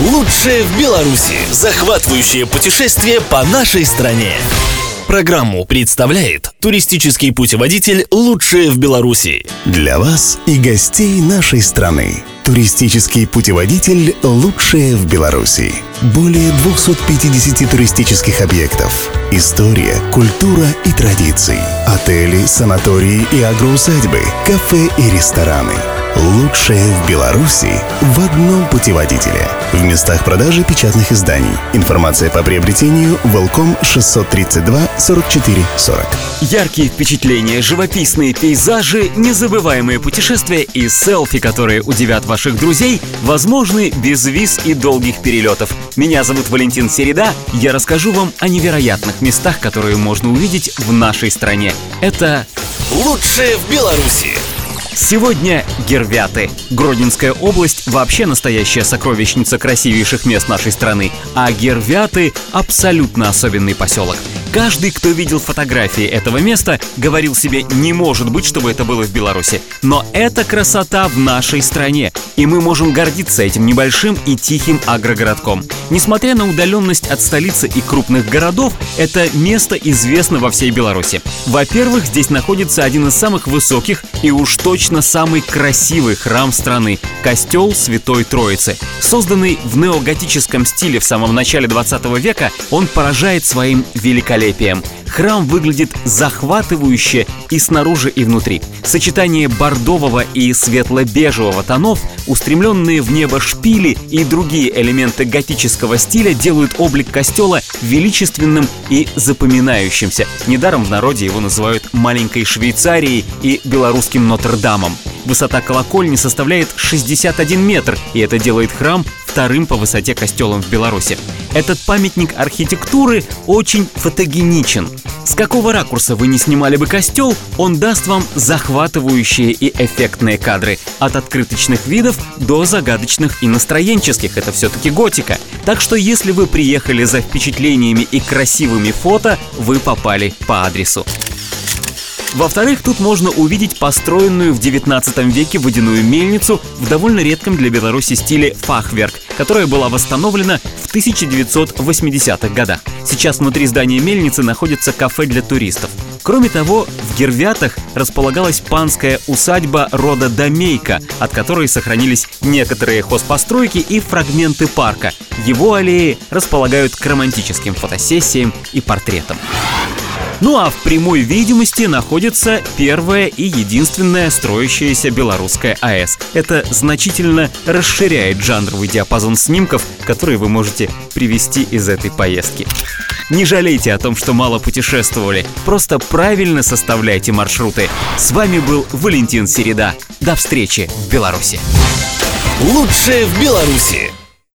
Лучшее в Беларуси. Захватывающее путешествие по нашей стране. Программу представляет туристический путеводитель «Лучшее в Беларуси». Для вас и гостей нашей страны. Туристический путеводитель «Лучшее в Беларуси». Более 250 туристических объектов. История, культура и традиции. Отели, санатории и агроусадьбы, кафе и рестораны – Лучшее в Беларуси в одном путеводителе. В местах продажи печатных изданий. Информация по приобретению Волком 632 44 40. Яркие впечатления, живописные пейзажи, незабываемые путешествия и селфи, которые удивят ваших друзей, возможны без виз и долгих перелетов. Меня зовут Валентин Середа. Я расскажу вам о невероятных местах, которые можно увидеть в нашей стране. Это Лучшее в Беларуси. Сегодня Гервяты. Гродненская область вообще настоящая сокровищница красивейших мест нашей страны, а Гервяты — абсолютно особенный поселок. Каждый, кто видел фотографии этого места, говорил себе, не может быть, чтобы это было в Беларуси. Но это красота в нашей стране, и мы можем гордиться этим небольшим и тихим агрогородком. Несмотря на удаленность от столицы и крупных городов, это место известно во всей Беларуси. Во-первых, здесь находится один из самых высоких и уж точно самый красивый храм страны – костел Святой Троицы. Созданный в неоготическом стиле в самом начале 20 века, он поражает своим великолепием – Храм выглядит захватывающе и снаружи, и внутри. Сочетание бордового и светло-бежевого тонов, устремленные в небо шпили и другие элементы готического стиля делают облик костела величественным и запоминающимся. Недаром в народе его называют «маленькой Швейцарией» и «белорусским Нотр-Дамом». Высота колокольни составляет 61 метр, и это делает храм вторым по высоте костелом в Беларуси. Этот памятник архитектуры очень фотогеничен. С какого ракурса вы не снимали бы костел, он даст вам захватывающие и эффектные кадры. От открыточных видов до загадочных и настроенческих. Это все-таки готика. Так что если вы приехали за впечатлениями и красивыми фото, вы попали по адресу. Во-вторых, тут можно увидеть построенную в 19 веке водяную мельницу в довольно редком для Беларуси стиле фахверк, которая была восстановлена в 1980-х годах. Сейчас внутри здания мельницы находится кафе для туристов. Кроме того, в Гервятах располагалась панская усадьба рода Домейка, от которой сохранились некоторые хозпостройки и фрагменты парка. Его аллеи располагают к романтическим фотосессиям и портретам. Ну а в прямой видимости находится первая и единственная строящаяся белорусская АЭС. Это значительно расширяет жанровый диапазон снимков, которые вы можете привести из этой поездки. Не жалейте о том, что мало путешествовали, просто правильно составляйте маршруты. С вами был Валентин Середа. До встречи в Беларуси. Лучшее в Беларуси.